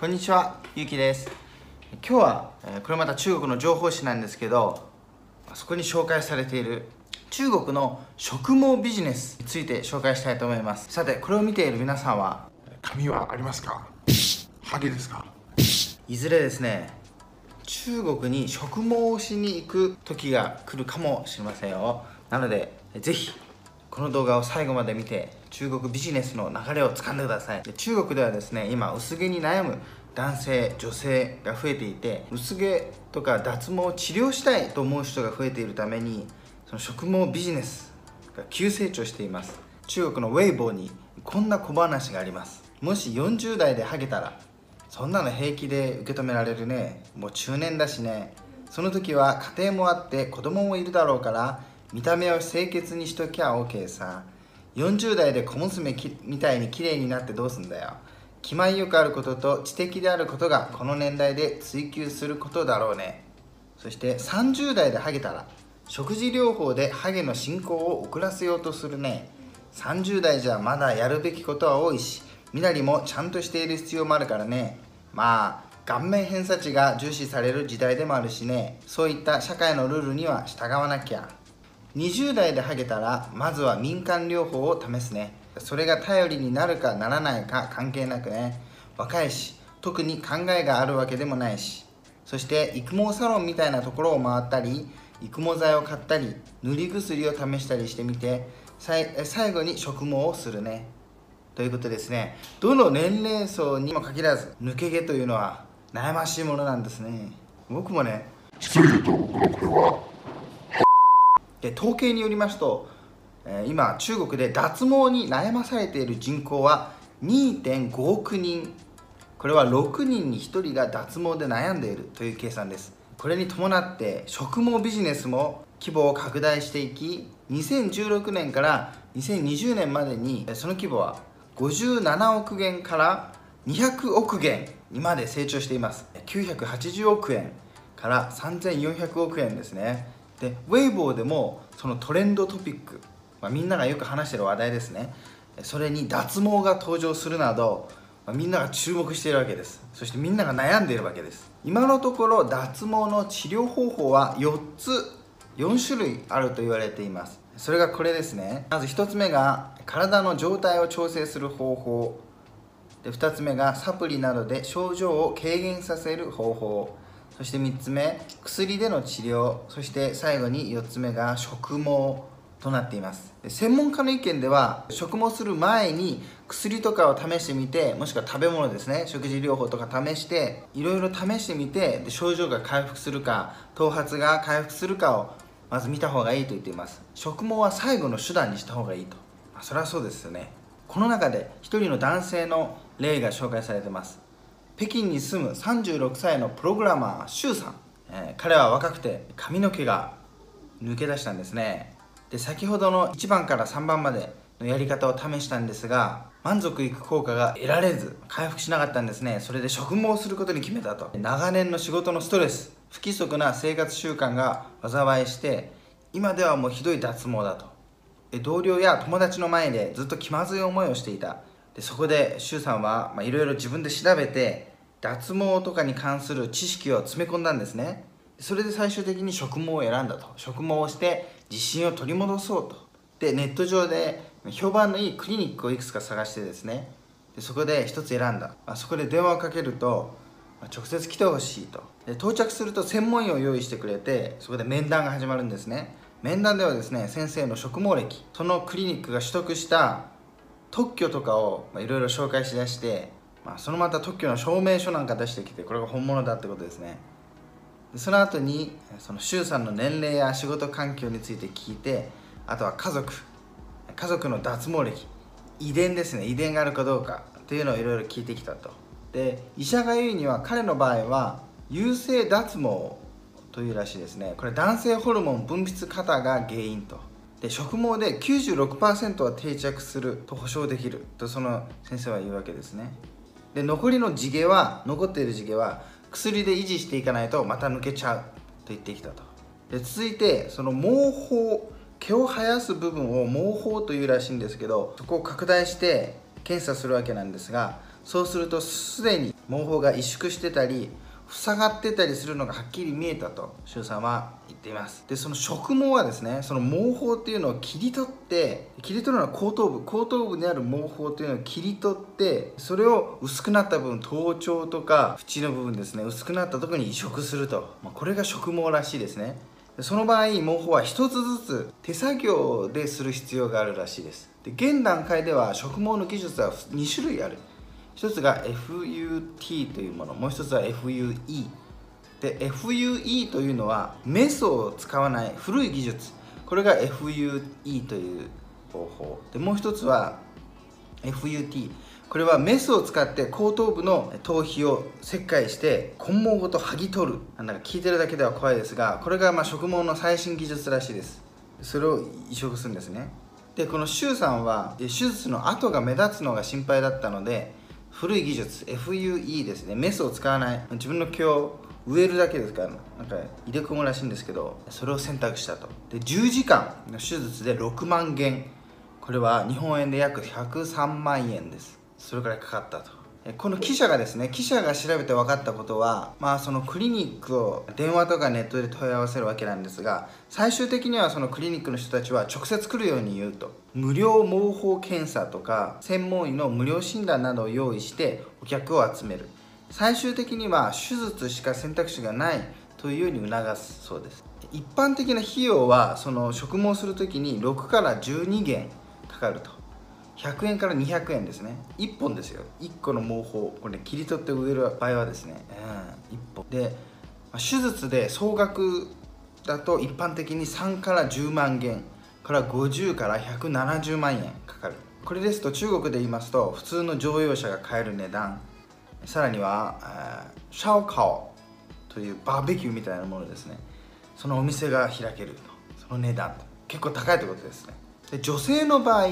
こんにちは、ゆうきです。今日は、えーこれまた中国の情報誌なんですけどそこに紹介されている中国の植毛ビジネスについて紹介したいと思います。さてこれを見ている皆さんは髪はありますか？ハゲですか？いずれですね中国に植毛をしに行く時が来るかもしれませんよ。なのでぜひこの動画を最後まで見て中国ビジネスの流れをつかんでください。で中国ではですね今薄毛に悩む男性女性が増えていて薄毛とか脱毛を治療したいと思う人が増えているためにその植毛ビジネスが急成長しています。中国のウェイボーにこんな小話があります。もし40代でハゲたらそんなの平気で受け止められるね。もう中年だしね。その時は家庭もあって子供もいるだろうから見た目を清潔にしときゃ OK さ。40代で小娘みたいに綺麗になってどうすんだよ。気前よくあることと知的であることがこの年代で追求することだろうね。そして30代でハゲたら食事療法でハゲの進行を遅らせようとするね。30代じゃまだやるべきことは多いし身なりもちゃんとしている必要もあるからね。まあ顔面偏差値が重視される時代でもあるしね。そういった社会のルールには従わなきゃ。20代でハゲたらまずは民間療法を試すね。それが頼りになるかならないか関係なくね。若いし特に考えがあるわけでもないし。そして育毛サロンみたいなところを回ったり育毛剤を買ったり塗り薬を試したりしてみて最後に植毛をするね。ということですね。どの年齢層にも限らず抜け毛というのは悩ましいものなんですね。僕もね。で統計によりますと、今中国で脱毛に悩まされている人口は2.5億人。これは6人に1人が脱毛で悩んでいるという計算です。これに伴って植毛ビジネスも規模を拡大していき2016年から2020年までにその規模は57億元から200億元にまで成長しています。980億円から3400億円ですね。でウェイボーでもそのトレンドトピック、まあ、みんながよく話してる話題ですね。それに脱毛が登場するなど、まあみんなが注目しているわけです。そしてみんなが悩んでいるわけです。今のところ脱毛の治療方法は4つ4種類あると言われています。それがこれですね。まず1つ目が体の状態を調整する方法。で2つ目がサプリなどで症状を軽減させる方法。そして3つ目薬での治療。そして最後に4つ目が植毛となっています。専門家の意見では植毛する前に薬とかを試してみてもしくは食べ物ですね食事療法とか試していろいろ試してみてで症状が回復するか頭髪が回復するかをまず見た方がいいと言っています。植毛は最後の手段にした方がいいと、まあそれはそうですよね。この中で一人の男性の例が紹介されてます。北京に住む36歳のプログラマーシュウさん、えー彼は若くて髪の毛が抜け出したんですね。で先ほどの1番から3番までのやり方を試したんですが満足いく効果が得られず回復しなかったんですね。それで植毛することに決めたと。長年の仕事のストレス不規則な生活習慣が災いして今ではもうひどい脱毛だと。同僚や友達の前でずっと気まずい思いをしていた。でそこで周さんはいろいろ自分で調べて脱毛とかに関する知識を詰め込んだんですね。それで最終的に植毛を選んだと。植毛をして自信を取り戻そうと。でネット上で評判のいいクリニックをいくつか探してですね。でそこで一つ選んだ、まあ、そこで電話をかけると、まあ直接来てほしいと。で到着すると専門医を用意してくれてそこで面談が始まるんですね。面談ではですね先生の植毛歴そのクリニックが取得した特許とかをいろいろ紹介しだして、まあ、そのまた特許の証明書なんか出してきてこれが本物だってことですね。でその後にその周さんの年齢や仕事環境について聞いてあとは家族家族の脱毛歴遺伝ですね。遺伝があるかどうかというのをいろいろ聞いてきたと。で医者が言うには彼の場合は有性脱毛というらしいですね。これ男性ホルモン分泌過多が原因と。で植毛で96%は定着すると保証できるとその先生は言うわけですね。で残りの地毛は残っている地毛は薬で維持していかないとまた抜けちゃうと言ってきたと。で続いてその毛包毛を生やす部分を毛包というらしいんですけどそこを拡大して検査するわけなんですがそうするとすでに毛包が萎縮してたり塞がってたりするのがはっきり見えたと周さんは言っています。でその植毛はですねその毛包っていうのを切り取って切り取るのは後頭部後頭部にある毛包っていうのを切り取ってそれを薄くなった部分頭頂とか縁の部分ですね薄くなったところに移植すると、まあ、これが植毛らしいですね。その場合毛包は1つずつ手作業でする必要があるらしいです。で現段階では植毛の技術は2種類ある。一つが FUT というものもう一つは FUE で FUE というのはメスを使わない古い技術。これが FUE という方法。でもう一つは FUT これはメスを使って後頭部の頭皮を切開して根毛ごと剥ぎ取る。なんか聞いてるだけでは怖いですがこれがまあ植毛の最新技術らしいです。それを移植するんですね。でこの周さんは手術の跡が目立つのが心配だったので古い技術 FUE ですね。メスを使わない。自分の毛を植えるだけですからなんか入れ込むらしいんですけどそれを選択したと。で10時間の手術で6万元。これは日本円で約103万円です。それくらいかかったと。この記者がですね記者が調べて分かったことはまあそのクリニックを電話とかネットで問い合わせるわけなんですが最終的にはそのクリニックの人たちは直接来るように言うと。無料毛包検査とか専門医の無料診断などを用意してお客を集める。最終的には手術しか選択肢がないというように促すそうです。一般的な費用はその植毛する時に6から12元かかると。100円から200円ですね。1本ですよ。1個の毛包これ、切り取って植える場合はですね、うん、1本。で手術で総額だと一般的に3から10万元から50から170万円かかる。これですと中国で言いますと普通の乗用車が買える値段。さらにはシャオカオというバーベキューみたいなものですね。そのお店が開けると。その値段と。結構高いということですね。で女性の場合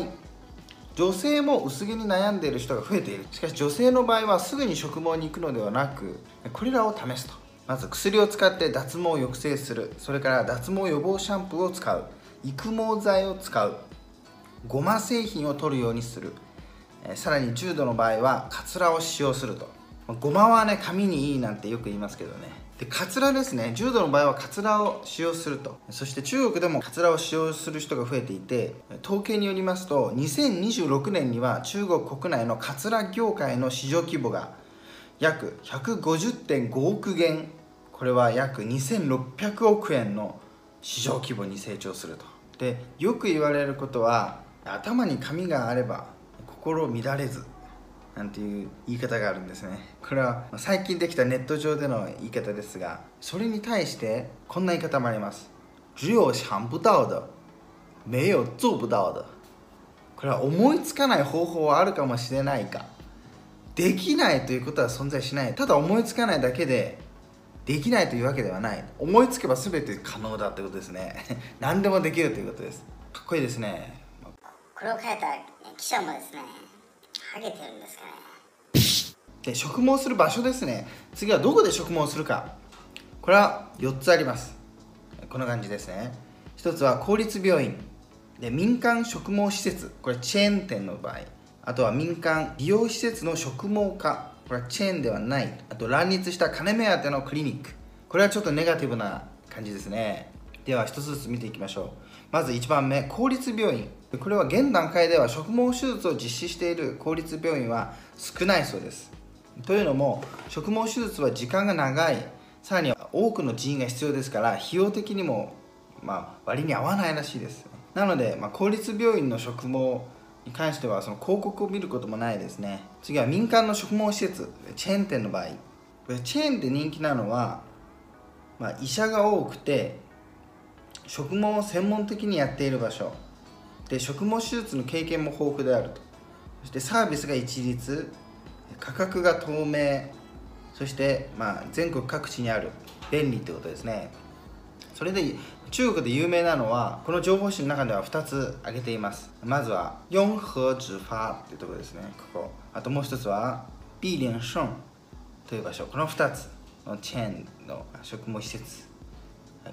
女性も薄毛に悩んでいる人が増えている。しかし女性の場合はすぐに植毛に行くのではなくこれらを試すと。まず薬を使って脱毛を抑制する。それから脱毛予防シャンプーを使う。育毛剤を使う。ごま製品を取るようにする。さらに重度の場合はカツラを使用すると。ごまはね髪にいいなんてよく言いますけどね。でカツラですね。重度の場合はカツラを使用すると。そして中国でもカツラを使用する人が増えていて統計によりますと2026年には中国国内のカツラ業界の市場規模が約150.5億元。これは約2600億円の市場規模に成長すると。でよく言われることは頭に髪があれば心乱れず。なんていう言い方があるんですね。これは最近できたネット上での言い方ですがそれに対してこんな言い方もあります。只有想不到的没有做不到的これは思いつかない方法はあるかもしれないか。できないということは存在しない。ただ思いつかないだけでできないというわけではない。思いつけば全て可能だということですね。何でもできるということです。かっこいいですね。これを書いた記者もですねハゲてるんですかね。で植毛する場所ですね。次はどこで植毛するか。これは4つあります。こんな感じですね。1つは公立病院。で民間植毛施設。これチェーン店の場合。あとは民間美容施設の植毛科。これはチェーンではない。あと乱立した金目当てのクリニック。これはちょっとネガティブな感じですね。では1つずつ見ていきましょう。まず1番目。公立病院。これは現段階では植毛手術を実施している公立病院は少ないそうです。というのも植毛手術は時間が長い。さらには多くの人員が必要ですから費用的にもま割に合わないらしいです。なので、ま、公立病院の植毛に関してはその広告を見ることもないですね。次は民間の植毛施設チェーン店の場合。チェーンで人気なのは、ま、医者が多くて植毛を専門的にやっている場所。で植毛手術の経験も豊富であると。そしてサービスが一律価格が透明そして、まあ、全国各地にある便利ってことですね。それで中国で有名なのはこの情報誌の中では2つ挙げています。まずは永和直发っていうところですね。ここ。あともう一つは碧莲盛という場所。この2つのチェーンの植毛施設。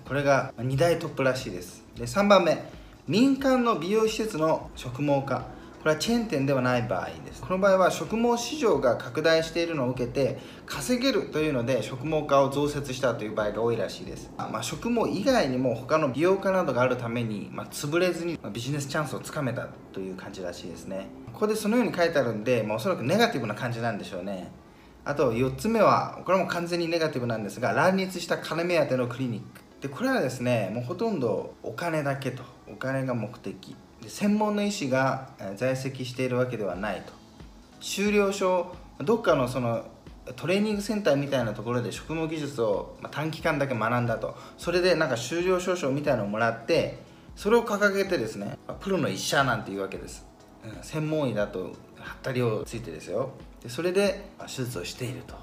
これが2大トップらしいです。で3番目。民間の美容施設の植毛科これはチェーン店ではない場合です。この場合は植毛市場が拡大しているのを受けて稼げるというので植毛家を増設したという場合が多いらしいです、まあ、植毛以外にも他の美容家などがあるために、まあ、潰れずにビジネスチャンスをつかめたという感じらしいですね。ここでそのように書いてあるんで、まあ、おそらくネガティブな感じなんでしょうね。あと4つ目はこれも完全にネガティブなんですが乱立した金目当てのクリニック。でこれはですねもうほとんどお金だけと。金が目的。で専門の医師が在籍しているわけではないと。修了証どっかのそのトレーニングセンターみたいなところで植毛技術を短期間だけ学んだと。それでなんか修了証書みたいのをもらってそれを掲げてですねプロの医者なんていうわけです。うん専門医だとはったりをついてですよ。でそれで手術をしていると。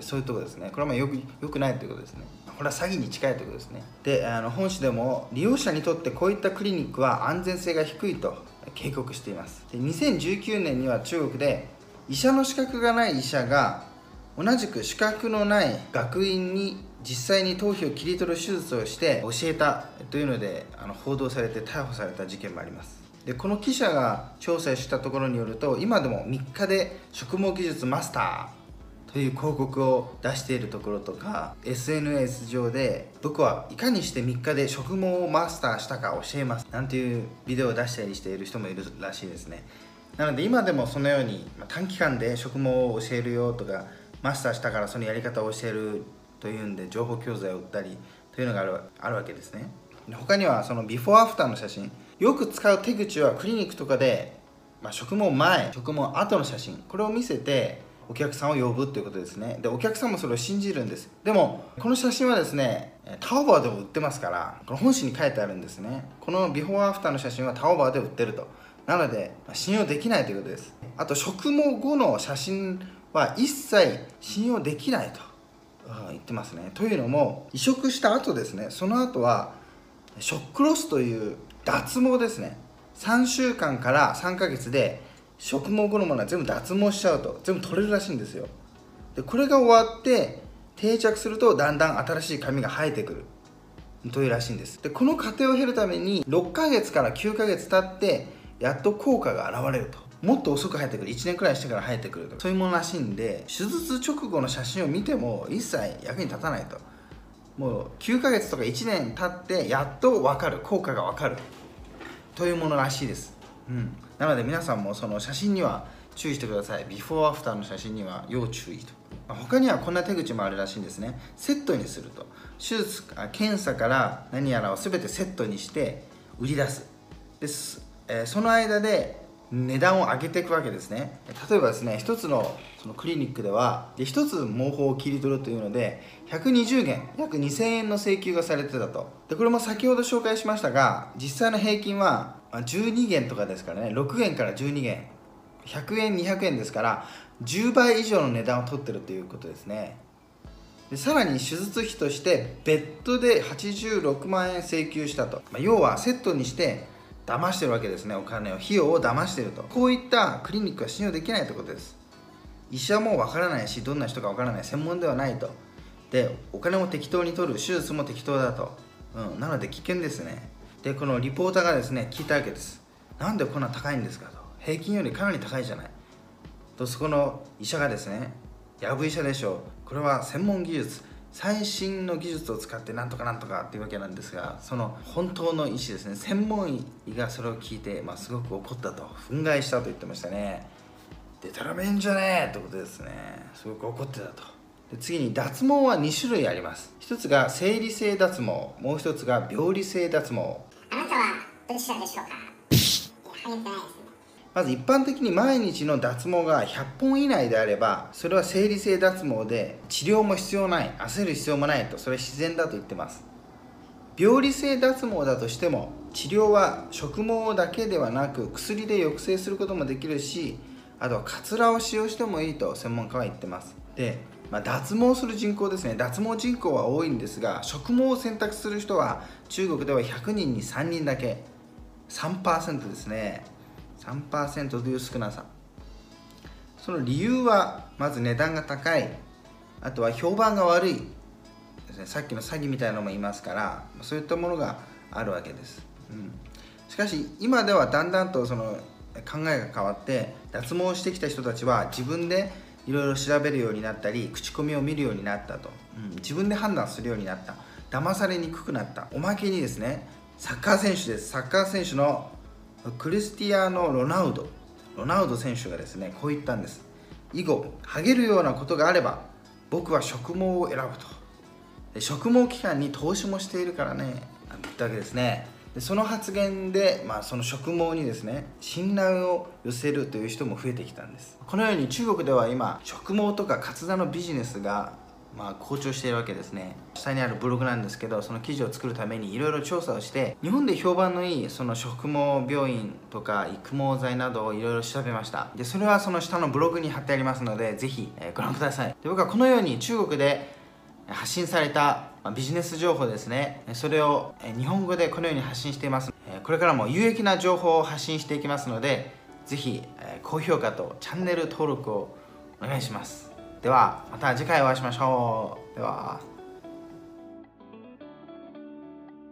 そういうとこですね。これはまあよくよくないということですね。これは詐欺に近いということですね。であの本誌でも利用者にとってこういったクリニックは安全性が低いと警告しています。で2019年には中国で医者の資格がない医者が同じく資格のない学院に実際に頭皮を切り取る手術をして教えたというのであの報道されて逮捕された事件もあります。でこの記者が調査したところによると今でも3日で植毛技術マスターという広告を出しているところとか SNS 上で僕はいかにして3日で植毛をマスターしたか教えますなんていうビデオを出したりしている人もいるらしいですね。なので今でもそのように短期間で植毛を教えるよとかマスターしたからそのやり方を教えるというんで情報教材を売ったりというのがあるあるわけですね。他にはそのビフォーアフターの写真。よく使う手口はクリニックとかで、まあ、植毛前植毛後の写真。これを見せてお客さんを呼ぶということですね。でお客さんもそれを信じるんです。でもこの写真はですねタオバーでも売ってますからこの本誌に書いてあるんですね。このビフォーアフターの写真はタオバーで売ってると。なので信用できないということです。あと植毛後の写真は一切信用できないと。言ってますね。というのも移植した後ですねその後はショックロスという脱毛ですね。3週間から3ヶ月で植毛後のものは全部脱毛しちゃうと全部取れるらしいんですよ。でこれが終わって定着するとだんだん新しい髪が生えてくる。というらしいんです。でこの過程を経るために6ヶ月から9ヶ月経ってやっと効果が現れると。もっと遅く生えてくる。1年くらいしてから生えてくると。そういうものらしいんで手術直後の写真を見ても一切役に立たないと。もう9ヶ月とか1年経ってやっと分かる。効果が分かる。というものらしいです、うん、なので皆さんもその写真には注意してください。ビフォーアフターの写真には要注意と。他にはこんな手口もあるらしいんですね。セットにすると。手術検査から何やらを全てセットにして売り出す。です、え、その間で値段を上げていくわけですね。例えばですね一つのそのクリニックではで一つ毛包を切り取るというので120元約2000円の請求がされてたと。でこれも先ほど紹介しましたが実際の平均は12元とかですからね。6元から12元。100円200円ですから10倍以上の値段を取ってるということですね。でさらに手術費として別途で86万円請求したと、まあ、要はセットにして騙してるわけですね。お金を費用を騙してると。こういったクリニックは信用できないということです。医者もわからないしどんな人かわからない。専門ではないと。でお金も適当に取る。手術も適当だと、うん、なので危険ですね。でこのリポーターがですね聞いたわけです。なんでこんな高いんですかと。平均よりかなり高いじゃない。とそこの医者がですねやぶ医者でしょう。これは専門技術。最新の技術を使ってなんとかなんとかっていうわけなんですがその本当の医師ですね専門医がそれを聞いて、まあ、すごく怒ったと。憤慨したと言ってましたね。でたらめんじゃねえってことですね。すごく怒ってたと。で次に脱毛は2種類あります。一つが生理性脱毛。もう一つが病理性脱毛。あなたでしょうか。いやてないですまず一般的に毎日の脱毛が100本以内であればそれは生理性脱毛で治療も必要ない焦る必要もないとそれは自然だと言ってます。病理性脱毛だとしても治療は植毛だけではなく薬で抑制することもできるしあとはカツラを使用してもいいと専門家は言ってます。で、まあ、脱毛する人口ですね。脱毛人口は多いんですが植毛を選択する人は中国では100人に3人だけ3%ですね。3%という少なさ。その理由はまず値段が高い。あとは評判が悪い。ですねさっきの詐欺みたいなのもいますからそういったものがあるわけです、うん、しかし今ではだんだんとその考えが変わって脱毛してきた人たちは自分でいろいろ調べるようになったり口コミを見るようになったと、うん、自分で判断するようになった。騙されにくくなった。おまけにですねサッカー選手です。サッカー選手のクリスティアーノ・ロナウド。ロナウド選手がですねこう言ったんです。以後ハゲるようなことがあれば僕は植毛を選ぶと。で植毛機関に投資もしているからねなんて言ったわけですね。でその発言で、まあ、その植毛にですね信頼を寄せるという人も増えてきたんです。このように中国では今植毛とかカダのビジネスがまあ、好調しているわけですね。下にあるブログなんですけどその記事を作るためにいろいろ調査をして日本で評判のいいその植毛病院とか育毛剤などをいろいろ調べました。でそれはその下のブログに貼ってありますのでぜひ、えご覧ください。で僕はこのように中国で発信されたビジネス情報ですね。それを日本語でこのように発信しています。これからも有益な情報を発信していきますのでぜひ高評価とチャンネル登録をお願いします。ではまた次回お会いしましょう。では。